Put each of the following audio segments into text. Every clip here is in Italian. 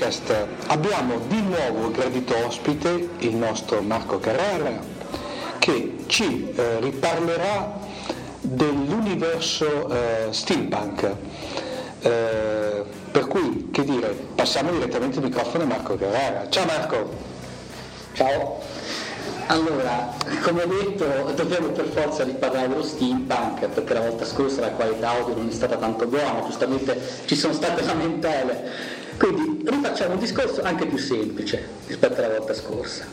Fantascientificast abbiamo di nuovo gradito ospite il nostro Marco Carrera che ci eh, riparlerà dell'universo eh, steampunk. Eh, per cui, che dire, passiamo direttamente il microfono a Marco Carrera. Ciao Marco! Ciao. Allora, come detto, dobbiamo per forza riparlare dello steampunk, perché la volta scorsa la qualità audio non è stata tanto buona, giustamente ci sono state lamentele. Quindi rifacciamo un discorso anche più semplice rispetto alla volta scorsa.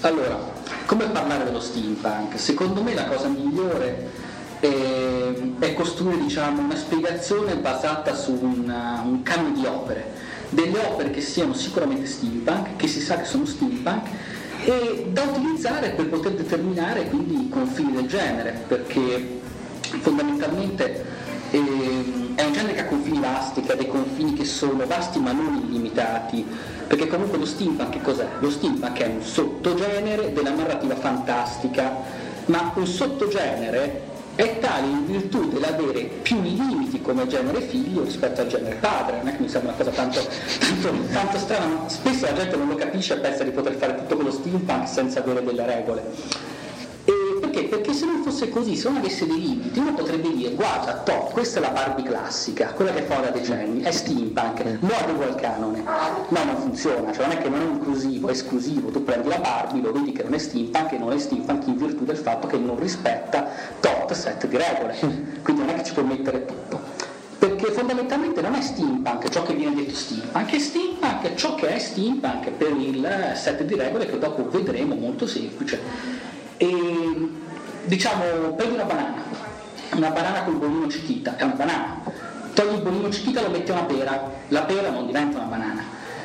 Allora, come parlare dello steampunk? Secondo me la cosa migliore è, è costruire diciamo, una spiegazione basata su una- un canone di opere, delle opere che siano sicuramente steampunk, che si sa che sono steampunk, e da utilizzare per poter determinare quindi i confini del genere, perché fondamentalmente ehm, è un genere che ha confini vasti, che ha dei confini che sono vasti ma non illimitati, perché comunque lo steampunk che cos'è? Lo steampunk è un sottogenere della narrativa fantastica, ma un sottogenere è tale in virtù dell'avere più limiti come genere figlio rispetto al genere padre, non è che mi sembra una cosa tanto, tanto, tanto strana, ma spesso la gente non lo capisce e pensa di poter fare tutto con lo steampunk senza avere delle regole. Perché? Se non fosse così, se non avesse dei limiti, uno potrebbe dire guarda, top, questa è la Barbie classica, quella che fa da decenni, è steampunk, lo adeguo al canone. No, non funziona, cioè non è che non è inclusivo, è esclusivo, tu prendi la Barbie, lo vedi che non è steampunk e non è steampunk in virtù del fatto che non rispetta tot set di regole, quindi non è che ci puoi mettere tutto. Perché fondamentalmente non è steampunk ciò che viene detto steampunk, è steampunk ciò che è steampunk per il set di regole che dopo vedremo molto semplice. Diciamo, prendi una banana, una banana col bolino cichita, è una banana, togli il bolino cichita e lo metti a una pera, la pera non diventa una banana.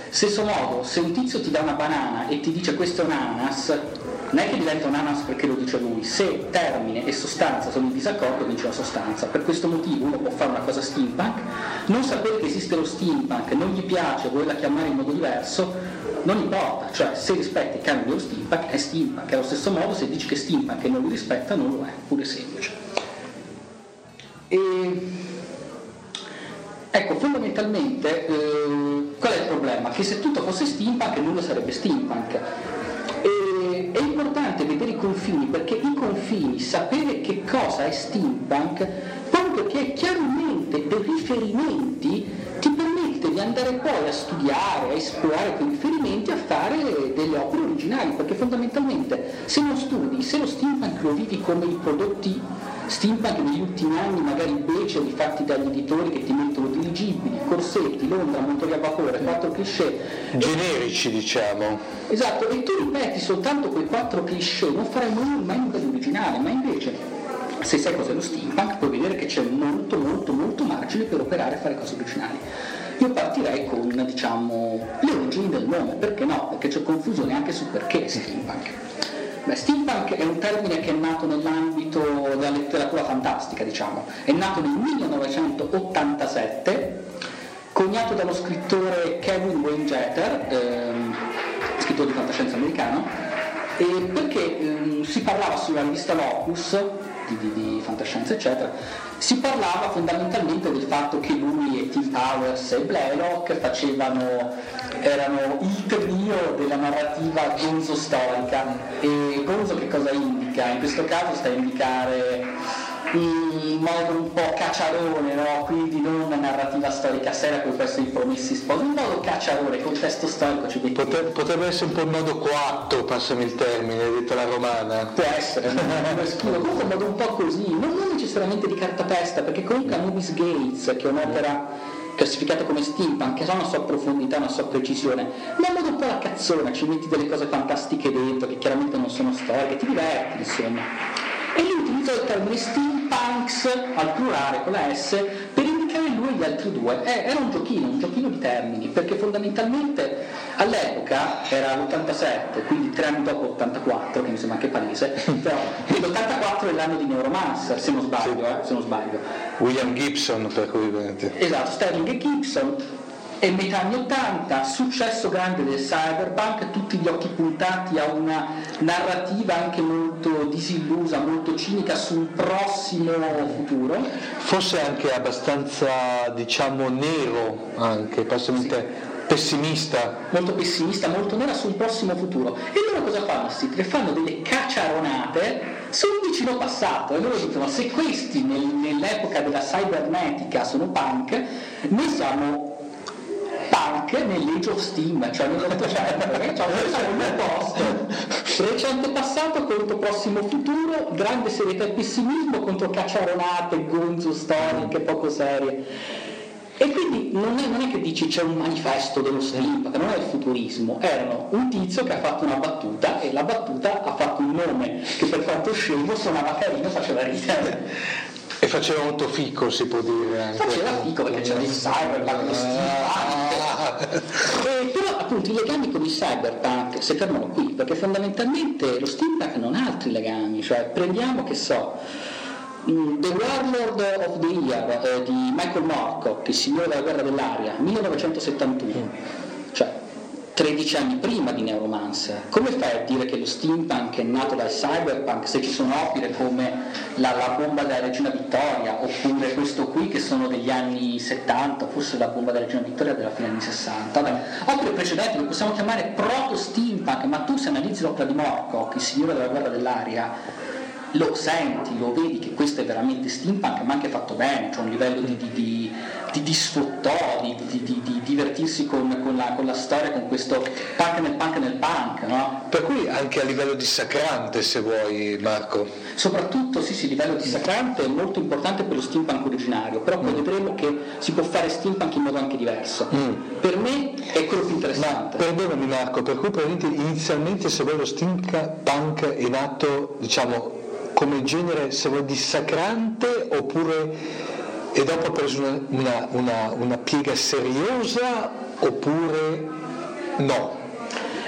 Stesso modo, se un tizio ti dà una banana e ti dice questo è un ananas, non è che diventa un ananas perché lo dice lui, se termine e sostanza sono in disaccordo vince la sostanza. Per questo motivo uno può fare una cosa steampunk, non sapere che esiste lo steampunk, non gli piace, volerla chiamare in modo diverso, non importa, cioè se rispetti i canoni dello steampunk è steampunk, allo stesso modo se dici che steampunk e non li rispetta non lo è, pure semplice. E... Ecco, fondamentalmente eh, qual è il problema? Che se tutto fosse steampunk nulla sarebbe steampunk. E, è importante vedere i confini perché i confini, sapere che cosa è steampunk, proprio perché chiaramente dei riferimenti andare poi a studiare, a esplorare quei riferimenti, a fare delle opere originali, perché fondamentalmente se non studi, se lo steampunk lo vivi come i prodotti steampunk negli ultimi anni, magari beceri fatti dagli editori che ti mettono dirigibili, corsetti, Londra, motori a vapore, quattro cliché, Generici diciamo. Esatto, e tu ripeti soltanto quei quattro cliché, non farai mai, mai nulla di originale, ma invece se sai cos'è lo steampunk puoi vedere che c'è molto molto molto margine per operare e fare cose originali. Io partirei con diciamo, le origini del nome, perché no? Perché c'è confusione anche su perché steampunk. Beh, steampunk è un termine che è nato nell'ambito della letteratura fantastica, diciamo, è nato nel 1987 coniato dallo scrittore Kevin Wayne Jeter, ehm, scrittore di fantascienza americano, perché ehm, si parlava sulla rivista Locus di, di, di, fantascienza eccetera, si parlava fondamentalmente del fatto che lui e Tim Powers e Blaylock facevano, erano il trio della narrativa gonzo storica e gonzo che cosa indica? In questo caso sta a indicare in modo un po' cacciarone, no? quindi non una narrativa storica seria come questo i promessi sposi, un modo cacciarone, contesto storico ci metti. Potre, potrebbe essere un po' il modo coatto, passami il termine, detto la romana. Può essere, comunque un modo un po' così, non, non necessariamente di cartapesta, perché comunque Anubis Gates, che è un'opera classificata come steampunk, che ha una sua profondità, una sua precisione, ma in modo un po' la cazzona, ci metti delle cose fantastiche dentro, che chiaramente non sono storiche, ti diverti insomma. E lui utilizza il termine steam punks al plurale con la S per indicare lui e gli altri due. Eh, era un giochino, un giochino di termini, perché fondamentalmente all'epoca era l'87, quindi tre anni dopo l'84, che mi sembra anche palese, però l'84 è l'anno di Neuromancer, se non sbaglio, eh, se non sbaglio. William Gibson per cui Esatto, Sterling e Gibson è metà anni 80, successo grande del cyberpunk, tutti gli occhi puntati a una narrativa anche molto disillusa, molto cinica sul prossimo futuro. Forse anche abbastanza, diciamo, nero, anche, passami sì. pessimista. Molto pessimista, molto nera sul prossimo futuro. E loro cosa fanno? Sì, fanno delle cacciaronate sul vicino passato e loro dicono se questi nel, nell'epoca della cybernetica sono punk, noi siamo punk nell'Age of Steam, cioè nell'Ottocento, cioè, siamo in posto. Recente passato contro prossimo futuro, grande serietà e pessimismo contro cacciaronate, gonzo storiche poco serie. E quindi non è, non è, che dici c'è un manifesto dello steampunk, non è il futurismo, erano un tizio che ha fatto una battuta e la battuta ha fatto un nome che per quanto scemo suonava carino faceva ridere. Faceva molto fico, si può dire. Anche. Faceva fico perché c'era il cyberpunk, lo steampunk. e, però appunto i legami con il cyberpunk si fermano qui, perché fondamentalmente lo steampunk non ha altri legami, cioè prendiamo che so. Mm, the Warlord of the Year eh, di Michael Moorcock, il signore della guerra dell'aria, 1971. 13 anni prima di Neuromancer. Come fai a dire che lo steampunk è nato dal cyberpunk se ci sono opere come la, la, bomba della regina Vittoria oppure questo qui che sono degli anni 70, forse la bomba della regina Vittoria della fine anni 60. Vabbè, opere precedenti che possiamo chiamare proto-steampunk, ma tu se analizzi l'opera di Morcock, il signore della guerra dell'aria, lo senti, lo vedi che questo è veramente steampunk, ma anche fatto bene, c'è un livello di, di, di di, di sfottò, di, di, di, divertirsi con, con, la, con, la, storia, con questo punk nel punk nel punk. No? Per cui anche a livello dissacrante, se vuoi, Marco. Soprattutto, sì, sì, a livello dissacrante è molto importante per lo steampunk originario, però poi mm. vedremo che si può fare steampunk in modo anche diverso. Mm. Per me è quello più interessante. Ma, perdonami Marco, per cui inizialmente se vuoi lo steampunk è nato, diciamo, come genere, se vuoi, dissacrante oppure e dopo ha preso una, una, una, una piega seriosa oppure no?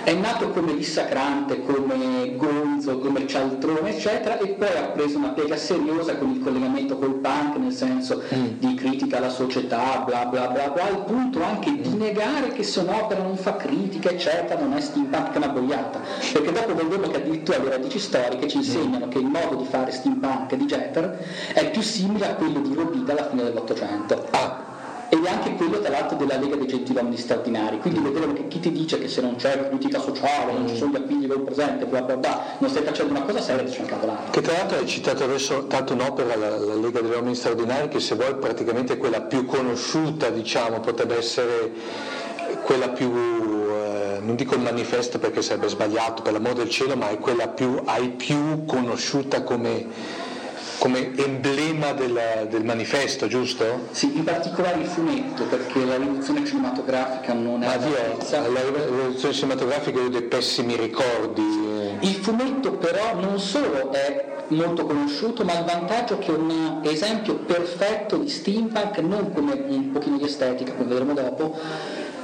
È nato come dissacrante, come gonzo, come cialtrone, eccetera, e poi ha preso una piega seriosa con il collegamento col punk, nel senso mm. di critica alla società, bla bla bla bla, al punto anche di negare che se un'opera non fa critica, eccetera, non è steampunk, è una boiata. Perché dopo vedremo che addirittura le radici storiche ci insegnano che il modo di fare steampunk di Jeter è più simile a quello di Robida alla fine dell'Ottocento. Ah ed è anche quello tra l'altro della Lega dei Gentiluomini Straordinari, quindi vedremo che chi ti dice che se non c'è politica sociale, non ci sono gli appigli del presente, bla bla bla, non stai facendo una cosa seria, ti c'è un cavolato. Che tra l'altro hai citato adesso tanto un'opera, la, la Lega degli Uomini Straordinari, che se vuoi praticamente è quella più conosciuta, diciamo, potrebbe essere quella più eh, non dico il manifesto perché sarebbe sbagliato per l'amore del cielo, ma è quella più, hai più conosciuta come come emblema del, del, manifesto, giusto? Sì, in particolare il fumetto, perché la rivoluzione cinematografica non è... Ah, via, la rivoluzione cinematografica io ho dei pessimi ricordi. Il fumetto però non solo è molto conosciuto, ma il vantaggio che è un esempio perfetto di steampunk, non come un pochino di estetica, come vedremo dopo,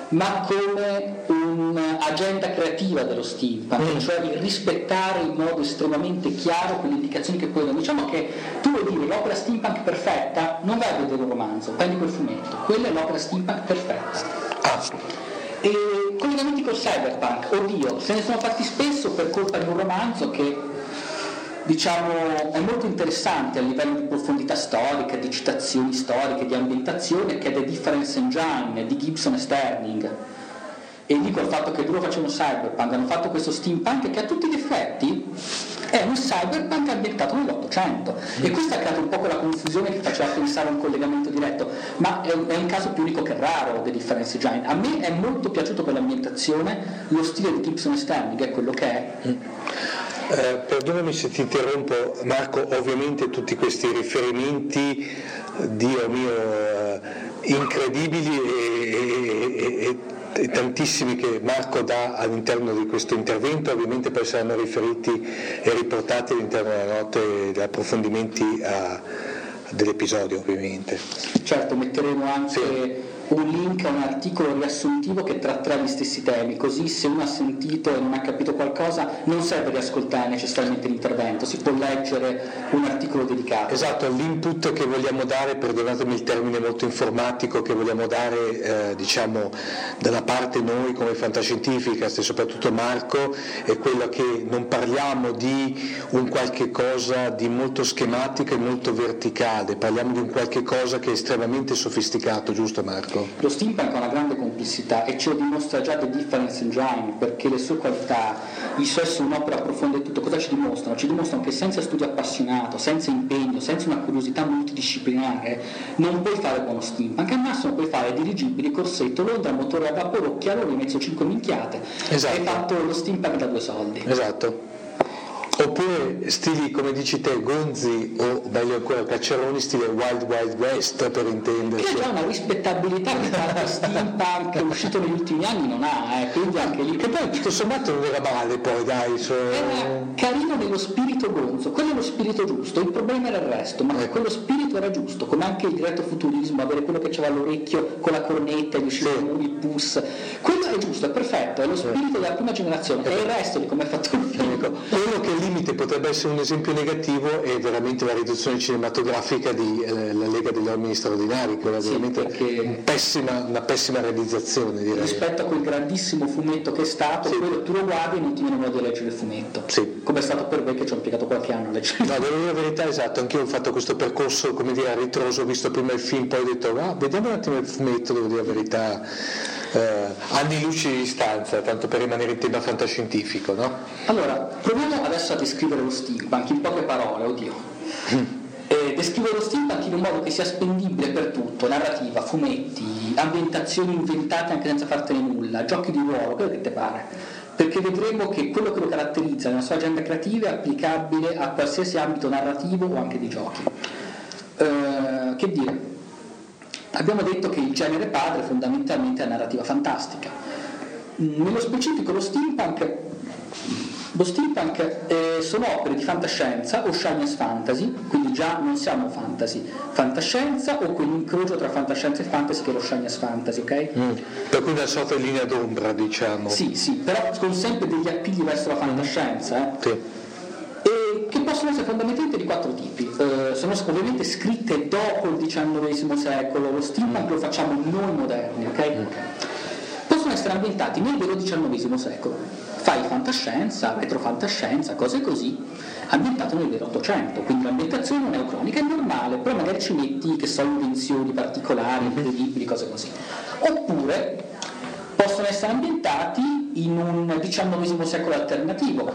ma come un'agenda creativa dello steampunk, mm. cioè il rispettare in modo estremamente chiaro quelle indicazioni che poi danno. Diciamo che tu vuoi dire l'opera steampunk perfetta, non vai a vedere un romanzo, prendi quel fumetto, quella è l'opera steampunk perfetta. Ah. E collegamenti col cyberpunk, oddio, se ne sono fatti spesso per colpa di un romanzo che diciamo, è molto interessante a livello di profondità storica, di citazioni storiche, di ambientazione, che è The Difference Engine di Gibson e Sterling. E dico il fatto che loro facevano cyberpunk, hanno fatto questo steampunk che a tutti gli effetti è un cyberpunk ambientato nell'Ottocento e questo ha creato un po' quella confusione che faceva pensare a un collegamento diretto, ma è, un caso più unico che raro The Difference Giant. A me è molto piaciuto quell'ambientazione, lo stile di Gibson e Sterling è quello che è. Eh, perdonami se ti interrompo Marco, ovviamente tutti questi riferimenti, Dio mio, eh, incredibili e, e, e, e, tantissimi che Marco dà all'interno di questo intervento, ovviamente poi saranno riferiti e riportati all'interno della notte degli approfondimenti a, dell'episodio ovviamente. Certo, metteremo anche... Sì un link a un articolo riassuntivo che tratterà gli stessi temi, così se uno ha sentito e non ha capito qualcosa non serve riascoltare necessariamente l'intervento, si può leggere un articolo dedicato. Esatto, l'input che vogliamo dare, perdonatemi il termine molto informatico, che vogliamo dare eh, diciamo, dalla parte noi come fantascientifica e soprattutto Marco, è quello che non parliamo di un qualche cosa di molto schematico e molto verticale, parliamo di un qualche cosa che è estremamente sofisticato, giusto Marco? Certo. Lo steampunk ha una grande complessità e ce lo dimostra già The Difference Engine perché le sue qualità, il suo essere un'opera profonda e tutto, cosa ci dimostrano? Ci dimostrano che senza studio appassionato, senza impegno, senza una curiosità multidisciplinare non puoi fare buono steampunk, al massimo puoi fare dirigibili, corsetto, Londra, motore a vapore, occhialoni, mezzo 5 minchiate esatto. hai fatto lo steampunk da due soldi. Esatto. Oppure stili come dici te, Gonzi o meglio ancora Cacciaroni, stile Wild Wild West per intenderci. Che già una rispettabilità che tanto steampunk uscito negli ultimi anni non ha, eh, quindi anche lì. Che poi tutto sommato non era male poi dai. So... Era carino nello spirito gonzo, quello è lo spirito giusto, il problema era il resto, ma ecco. quello spirito era giusto, come anche il diretto futurismo, avere quello che c'era all'orecchio con la cornetta e gli usciva sì. il pus. Quello è giusto, è perfetto, è lo spirito sì. della prima generazione, è il resto di come è fatto il film. Quello che lì limite potrebbe essere un esempio negativo è veramente la riduzione cinematografica di eh, La Lega degli Uomini Straordinari, che era sì, veramente pessima, una pessima realizzazione. Direi. Rispetto a quel grandissimo fumetto che è stato, sì. quello tu lo guardi e non ti viene modo di leggere il fumetto. Sì. Come è stato per me che ci ho impiegato qualche anno a leggere. No, devo dire la verità, esatto, anch'io ho fatto questo percorso, come dire, a ritroso, ho visto prima il film, poi ho detto, ah, vediamo un attimo il fumetto, devo dire la verità eh, anni luci di distanza, tanto per rimanere in tema fantascientifico, no? Allora, proviamo adesso a descrivere lo steampunk in poche parole, oddio. Mm. Eh, descrivere lo steampunk in un modo che sia spendibile per tutto, narrativa, fumetti, ambientazioni inventate anche senza fartene nulla, giochi di ruolo, quello che ti pare perché vedremo che quello che lo caratterizza nella sua agenda creativa è applicabile a qualsiasi ambito narrativo o anche di giochi. Eh, che dire, Abbiamo detto che il genere padre fondamentalmente è narrativa fantastica. Nello specifico lo steampunk, lo steampunk eh, sono opere di fantascienza o science fantasy, quindi già non siamo fantasy, fantascienza o quell'incrocio tra fantascienza e fantasy che è lo science fantasy, ok? Mm, per cui una sorta di linea d'ombra, diciamo. Sì, sì, però con sempre degli appigli verso la fantascienza. Eh? Sì possono essere fondamentalmente di quattro tipi. Eh, sono ovviamente scritte dopo il XIX secolo, lo steampunk lo facciamo noi moderni, ok? Mm. Possono essere ambientati nel vero XIX secolo. Fai fantascienza, retrofantascienza, cose così, ambientato nel vero Ottocento, quindi l'ambientazione non è cronica, è normale, però magari ci metti, che so, invenzioni particolari, mm-hmm. incredibili, cose così. Oppure possono essere ambientati in un XIX secolo alternativo,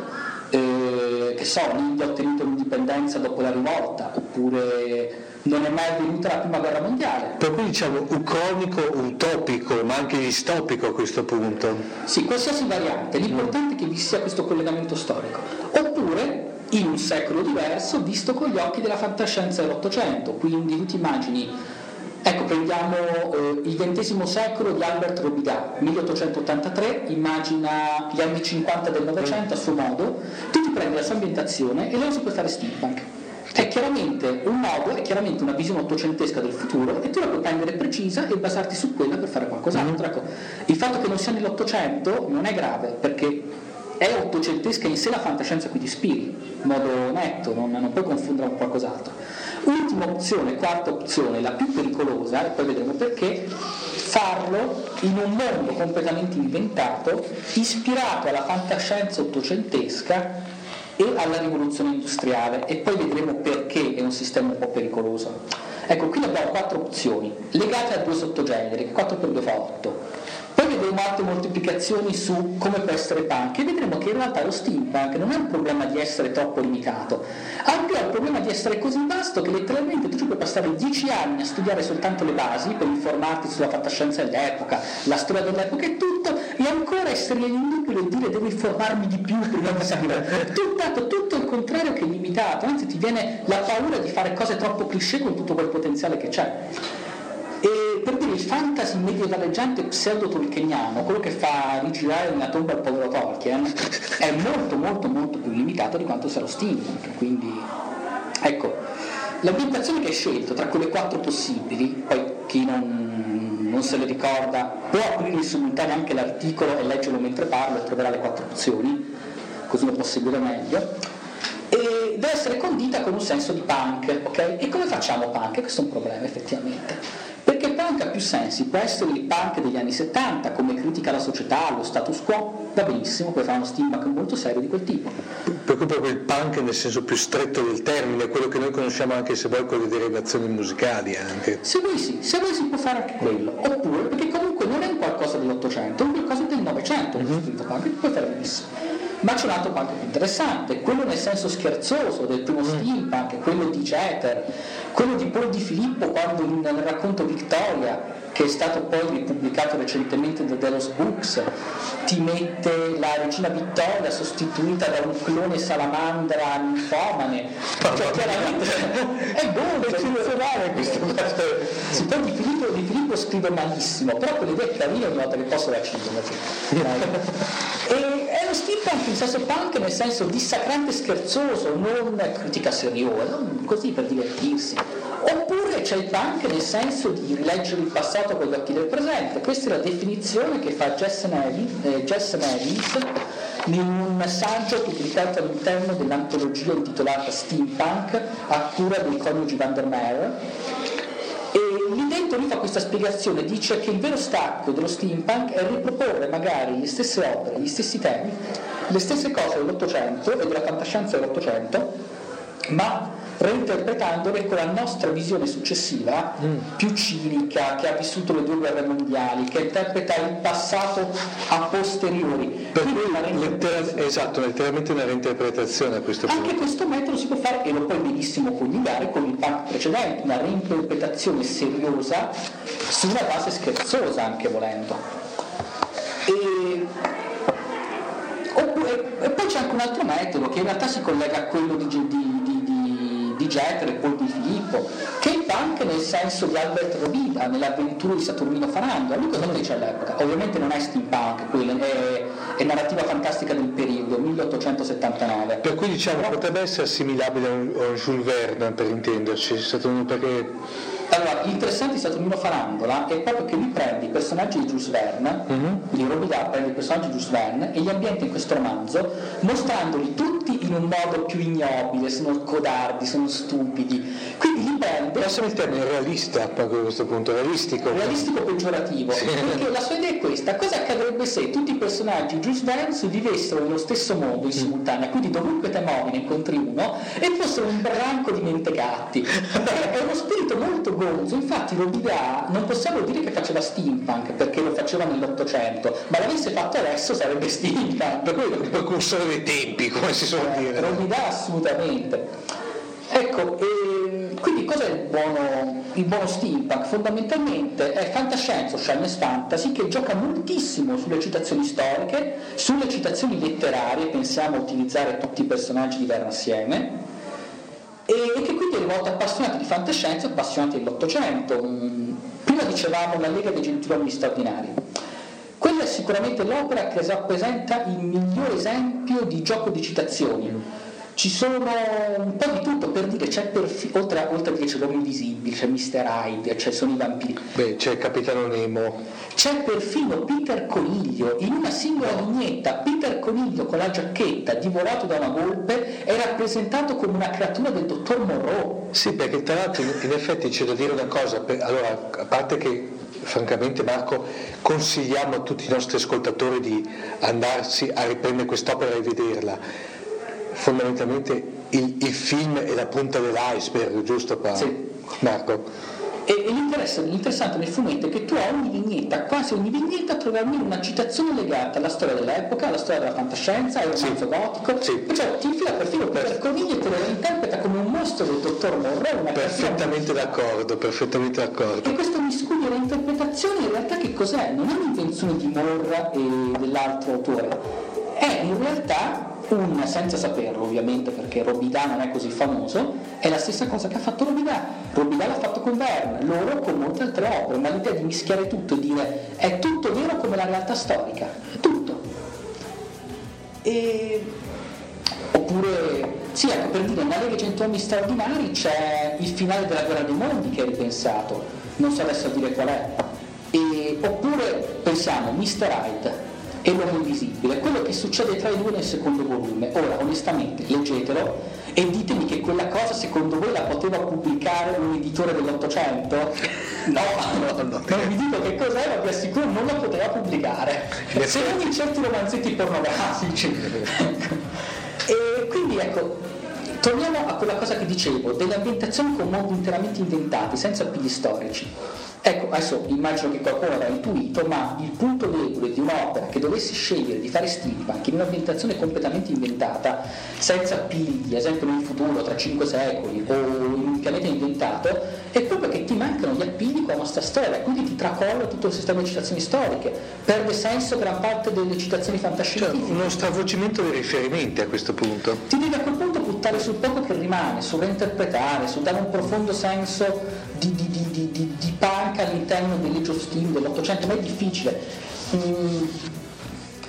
eh, che so, l'India ha ottenuto l'indipendenza dopo la rivolta, oppure non è mai avvenuta la prima guerra mondiale. Per cui diciamo ucronico, utopico, ma anche distopico a questo punto. Sì, qualsiasi variante, l'importante è che vi sia questo collegamento storico. Oppure in un secolo diverso, visto con gli occhi della fantascienza dell'Ottocento, quindi tu ti immagini Ecco, prendiamo eh, il XX secolo di Albert Robida, 1883, immagina gli anni 50 del Novecento a suo modo, tu ti prendi la sua ambientazione e allora si può fare steampunk. È chiaramente un modo, è chiaramente una visione ottocentesca del futuro e tu la puoi prendere precisa e basarti su quella per fare qualcos'altro. Ecco, il fatto che non sia nell'Ottocento non è grave perché è ottocentesca in sé la fantascienza a cui ti ispiri, in modo netto, non, non puoi confondere con qualcos'altro. Ultima opzione, quarta opzione, la più pericolosa, e poi vedremo perché, farlo in un mondo completamente inventato, ispirato alla fantascienza ottocentesca e alla rivoluzione industriale e poi vedremo perché è un sistema un po' pericoloso. Ecco, qui abbiamo quattro opzioni legate a due sottogeneri, che 4 per 2 fa 8 vedremo altre moltiplicazioni su come può essere punk e vedremo che in realtà lo steampunk non è un problema di essere troppo limitato, anche è il problema di essere così vasto che letteralmente tu ci puoi passare dieci anni a studiare soltanto le basi per informarti sulla fantascienza dell'epoca, la storia dell'epoca e tutto, e ancora essere inutile e dire devo informarmi di più prima di sapere. Tutto, tutto il contrario che limitato, anzi ti viene la paura di fare cose troppo cliché con tutto quel potenziale che c'è. E per dire il fantasy medievaleggiante pseudo-tolkieniano, quello che fa rigirare nella tomba il povero Tolkien, è molto molto molto più limitato di quanto sia lo steampunk. Quindi, ecco, l'ambientazione che hai scelto tra quelle quattro possibili, poi chi non, non se le ricorda può aprire simultanea anche l'articolo e leggerlo mentre parlo e troverà le quattro opzioni, così lo può seguire meglio. E deve essere condita con un senso di punk, ok? E come facciamo punk? Questo è un problema effettivamente. Perché il punk ha più sensi, essere il punk degli anni 70 come critica alla società, allo status quo, va benissimo, puoi fare uno steampunk molto serio di quel tipo. Per cui proprio il punk nel senso più stretto del termine, quello che noi conosciamo anche se vuoi con le derivazioni musicali anche. Se vuoi sì, se vuoi si può fare anche quello, oppure perché comunque non è un qualcosa dell'Ottocento, è un qualcosa del Novecento, mm-hmm. punk, puoi fare benissimo. Ma c'è un altro punk più interessante, quello nel senso scherzoso del primo mm. steampunk, quello di Jeter, quello di Paul Di Filippo quando nel racconto Victoria, che è stato poi ripubblicato recentemente da Delos Books, ti mette la regina Vittoria sostituita da un clone salamandra ninfomane. Cioè chiaramente è buono, eccezionale questo. Sì, poi di Filippo, di Filippo scrive malissimo, però quell'idea è carina ogni volta che posso la cito. E lo steampunk in senso punk nel senso dissacrante scherzoso, non critica seriosa, così per divertirsi. Oppure c'è il punk nel senso di rileggere il passato con gli occhi del presente. Questa è la definizione che fa Jason Evans eh, in un saggio pubblicato all'interno dell'antologia intitolata Steampunk a cura dei coniugi Van dentro lui fa questa spiegazione, dice che il vero stacco dello steampunk è riproporre magari le stesse opere, gli stessi temi, le stesse cose dell'Ottocento e della fantascienza dell'Ottocento, ma reinterpretandole con la nostra visione successiva, mm. più cinica, che ha vissuto le due guerre mondiali, che interpreta il passato a posteriori. Per cui esatto, letteralmente una reinterpretazione a questo punto. Anche questo metodo si può fare e lo puoi benissimo coniugare con il punk precedente, una reinterpretazione seriosa su una base scherzosa anche volendo. E Oppure, e poi c'è anche un altro metodo che in realtà si collega a quello di, di, di Jeter e poi di Filippo, che punk nel senso di Albert Rovida, nell'avventura di Saturnino Farando. Lui cosa dice all'epoca? Ovviamente non è steampunk, quello è, è narrativa fantastica del periodo, 1879. Per cui diciamo potrebbe essere assimilabile a un, a Jules Verne, per intenderci, Saturnino, perché allora, l'interessante di Saturnino Farandola è proprio che lui prende i personaggi di Jules Verne, mm-hmm. quindi Robida prende i personaggi di Jules Verne e li ambienta in questo romanzo, mostrandoli tutti in un modo più ignobile, sono codardi, sono stupidi. Quindi li prende. Passami il termine realista a questo punto, realistico. Realistico peggiorativo. Sì. Perché la sua idea è questa: cosa accadrebbe se tutti i personaggi di Jules Verne vivessero nello stesso mondo in mm. simultanea, quindi dovunque te muovi ne incontri uno, e fossero un branco di mentecatti. è uno spirito molto Gonzo, infatti lo Rodin non possiamo dire che faceva steampunk perché lo faceva nell'Ottocento, ma l'avesse fatto adesso sarebbe steampunk. Per cui è il precursore dei tempi, come si suol dire. Rodin assolutamente. Ecco, e, quindi cos'è il buono, il buono steampunk? Fondamentalmente è fantascienza o science fantasy che gioca moltissimo sulle citazioni storiche, sulle citazioni letterarie, pensiamo a utilizzare tutti i personaggi di Verne assieme, e che quindi è rivolto a appassionati di fantascienza e appassionati dell'Ottocento. Mm, prima dicevamo la Lega dei Gentiluomini Straordinari. È sicuramente l'opera che rappresenta il miglior esempio di gioco di citazioni, ci sono un po' di tutto per dire, c'è perfino, oltre, oltre a dire c'è l'uomo invisibile, c'è Mr. Hyde, c'è sono i vampiri. Beh, c'è il Capitano Nemo. C'è perfino Peter Coniglio, in una singola vignetta, Peter Coniglio con la giacchetta divorato da una volpe è rappresentato come una creatura del dottor Monroe. Sì, perché tra l'altro in effetti c'è da dire una cosa, allora, a parte che francamente Marco consigliamo a tutti i nostri ascoltatori di andarsi a riprendere quest'opera e vederla fondamentalmente il, il, film è la punta dell'iceberg, giusto Paolo? Sì. Marco? E, l'interessante nel fumetto è che tu a ogni vignetta, quasi ogni vignetta, trovi almeno una citazione legata alla storia dell'epoca, alla storia della fantascienza, al romanzo sì. gotico. Sì. Perciò ti infila perfino Peter Coniglio e te lo interpreta come un mostro del dottor Monroe. Perfettamente d'accordo, perfettamente d'accordo. E questo miscuglio di interpretazione in realtà che cos'è? Non è un'invenzione di Morra e dell'altro autore, è in realtà un, senza saperlo ovviamente perché Robidà non è così famoso, è la stessa cosa che ha fatto Robidà. Robidà l'ha fatto con Verne, loro con molte altre opere, ma l'idea di mischiare tutto e dire è tutto vero come la realtà storica, tutto. E... Oppure, sì, ecco, per dire, nella Lega Gentiluomini Straordinari c'è il finale della Guerra dei Mondi che è ripensato, non so adesso dire qual è. E... Oppure pensiamo, Mr. Hyde, e l'uomo invisibile, quello che succede tra i due nel secondo volume. Ora, onestamente, leggetelo e ditemi che quella cosa secondo voi la poteva pubblicare un editore dell'Ottocento? No, no, no, non vi dico che cos'è, ma vi assicuro non la poteva pubblicare. Se non in certi romanzetti pornografici. e quindi ecco, torniamo a quella cosa che dicevo, delle ambientazioni con mondi interamente inventati, senza appigli storici. Ecco, adesso immagino che qualcuno avrà intuito, ma il punto debole di un'opera che dovesse scegliere di fare steampunk in un'ambientazione completamente inventata, senza pigli, ad esempio nel futuro, tra cinque secoli, o in un pianeta inventato, è proprio che ti mancano gli appigli con la nostra storia, quindi ti tracolla tutto il sistema di citazioni storiche, perde senso gran parte delle citazioni fantascientifiche. Cioè, uno stravolgimento dei riferimenti a questo punto. Ti devi a quel punto buttare sul poco che rimane, su reinterpretare, su dare un profondo senso di, di, di, di, di punk all'interno dell'Age of Steam dell'Ottocento, ma è difficile. Mm,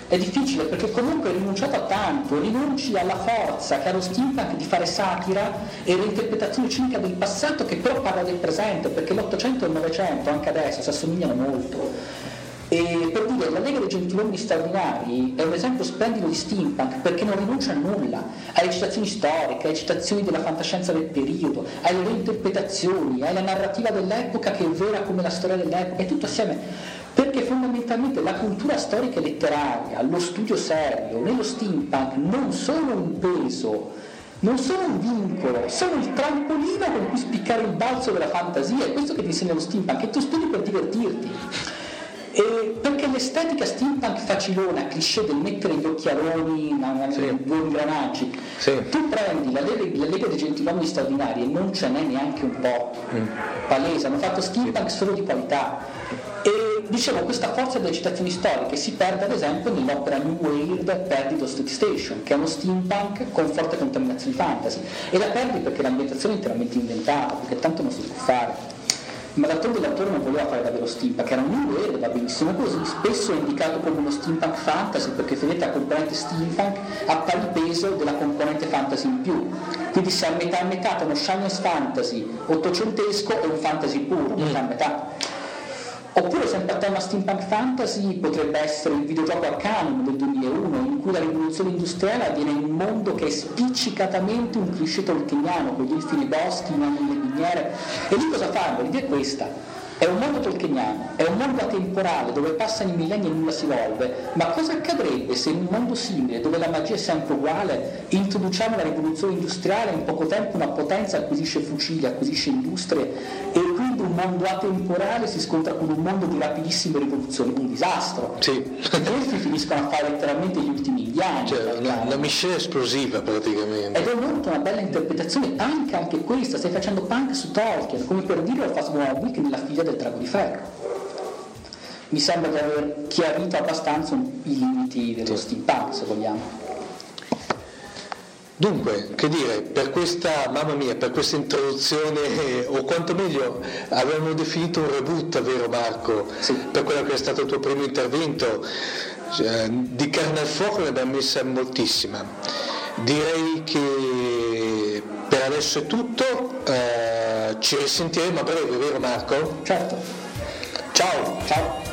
è difficile perché comunque hai rinunciato a tanto, rinunci alla forza che ha steampunk di fare satira e reinterpretazione cinica del passato che però parla del presente, perché l'Ottocento e il Novecento anche adesso si assomigliano molto. E per dire, la dei Gentiluomini Straordinari è un esempio splendido di steampunk perché non rinuncia a nulla, alle citazioni storiche, alle citazioni della fantascienza del periodo, alle reinterpretazioni, alla narrativa dell'epoca che è vera come la storia dell'epoca, è tutto assieme. Perché fondamentalmente la cultura storica e letteraria, lo studio serio, nello steampunk non sono un peso, non sono un vincolo, sono il trampolino con cui spiccare il balzo della fantasia, è questo che ti insegna lo steampunk, e tu studi per divertirti. E perché l'estetica steampunk facilona, cliché del mettere gli occhialoni, sì. due ingranaggi, sì. tu prendi la Lega, la Lega dei Gentiluomini Straordinari e non ce n'è neanche un po' mm. palese, hanno fatto steampunk sì. solo di qualità. E dicevo, questa forza delle citazioni storiche si perde ad esempio nell'opera New World Perdido Street Station, che è uno steampunk con forte contaminazione fantasy, e la perdi perché l'ambientazione è interamente inventata, perché tanto non si può fare ma d'altronde l'autore non voleva fare davvero steampunk, era un lungo e va benissimo così, spesso è indicato come uno steampunk fantasy perché vedete la componente steampunk a pari peso della componente fantasy in più, quindi se a metà a metà tra uno science fantasy ottocentesco e un fantasy puro, metà a metà. Oppure sempre a tema steampunk fantasy potrebbe essere il videogioco Arcanum del 2001 in cui la rivoluzione industriale avviene in un mondo che è spiccicatamente un cliché tolkieniano con gli elfi nei boschi, i nani nelle miniere. E lì cosa fanno? L'idea è questa. È un mondo tolkieniano, è un mondo atemporale dove passano i millenni e nulla si evolve, ma cosa accadrebbe se in un mondo simile, dove la magia è sempre uguale, introduciamo la rivoluzione industriale e in poco tempo una potenza acquisisce fucili, acquisisce industrie e un mondo atemporale si scontra con un mondo di rapidissime rivoluzioni, un disastro. Sì. Questi finiscono a fare letteralmente gli ultimi indiani. Cioè, una, una miscela esplosiva praticamente. Ed è molto una bella interpretazione, anche, anche questa, stai facendo punk su Tolkien, come per dire al Phasmonawick nella figlia del del drago di ferro. Mi sembra di aver chiarito abbastanza i limiti dello sì. steampunk, se vogliamo. Dunque, che dire, per questa, mamma mia, per questa introduzione, o quanto meglio, avevamo definito un reboot, vero Marco? Sì. Per quello che è stato il tuo primo intervento, eh, di carne al fuoco ne abbiamo messa moltissima. Direi che adesso è tutto, eh, ci risentiremo a breve, vero Marco? Certo. Ciao! Ciao.